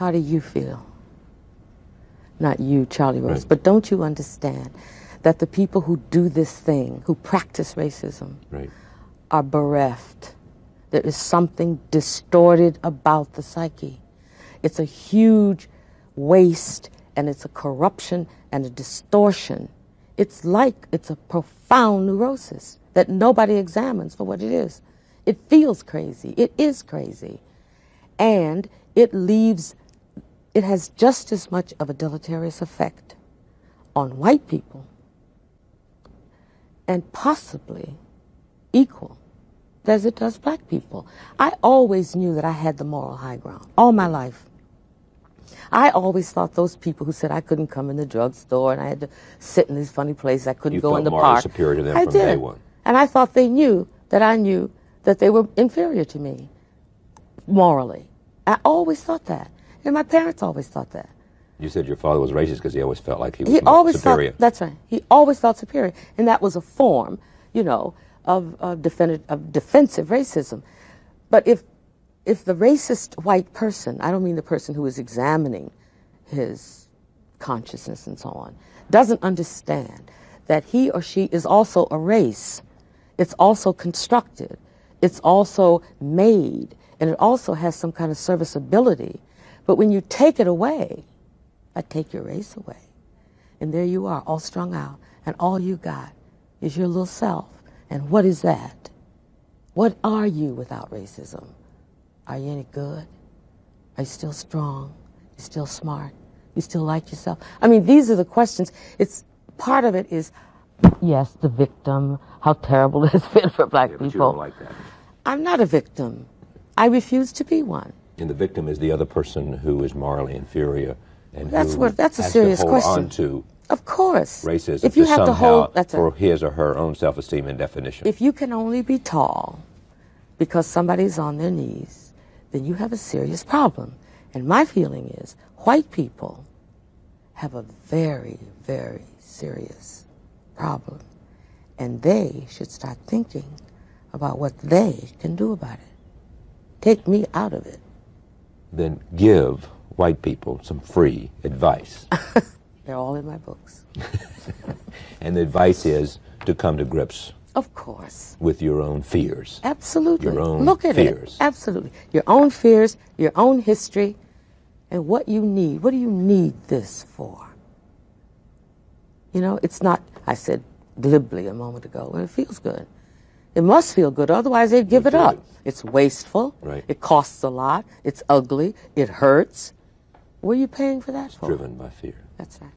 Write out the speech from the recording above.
How do you feel? Not you, Charlie Rose, Right. but don't you understand that the people who do this thing, who practice racism, Right. are bereft. There is something distorted about the psyche. It's a huge waste and it's a corruption and a distortion. It's like it's a profound neurosis that nobody examines for what it is. It feels crazy. It is crazy. And it leaves, it has just as much of a deleterious effect on white people and possibly equal as it does black people. I always knew that I had the moral high ground all my life. I always thought those people who said I couldn't come in the drugstore and I had to sit in these funny places, I couldn't You go in the park. superior to them I from did. day one. And I thought they knew that I knew that they were inferior to me morally. I always thought that. And my parents always thought that. You said your father was racist because he always felt like he was He always superior. that's right. He always felt superior, and that was a form, you know, of of, defend, of defensive racism. But if if the racist white person, I don't mean the person who is examining his consciousness and so on, doesn't understand that he or she is also a race. It's also constructed. It's also made, and it also has some kind of serviceability. But when you take it away, I take your race away. And there you are, all strung out, and all you got is your little self. And what is that? What are you without racism? Are you any good? Are you still strong? You still smart? You still like yourself? I mean, these are the questions. It's part of it is, yes, the victim, how terrible it has been for black Yeah, people. like that. I'm not a victim. I refuse to be one. And the victim is the other person who is morally inferior and That's who what- that's a has serious to hold question. on to Of course. racism If you have to hold, that's for right. his or her own self-esteem and definition. If you can only be tall because somebody's on their knees, then you have a serious problem. And my feeling is white people have a very, very serious problem. And they should start thinking about what they can do about it. Take me out of it. Then give white people some free advice. They're all in my books. and the advice is to come to grips Of course. with your own fears. Absolutely. Your own Look at fears. it. Absolutely. Your own fears, your own history, and what you need. What do you need this for? You know, it's not, I said glibly a moment ago, and it feels good. It must feel good, otherwise they'd give it up. It's wasteful. Right. It costs a lot. It's ugly. It hurts. What are you paying for that for? Driven by fear. That's right.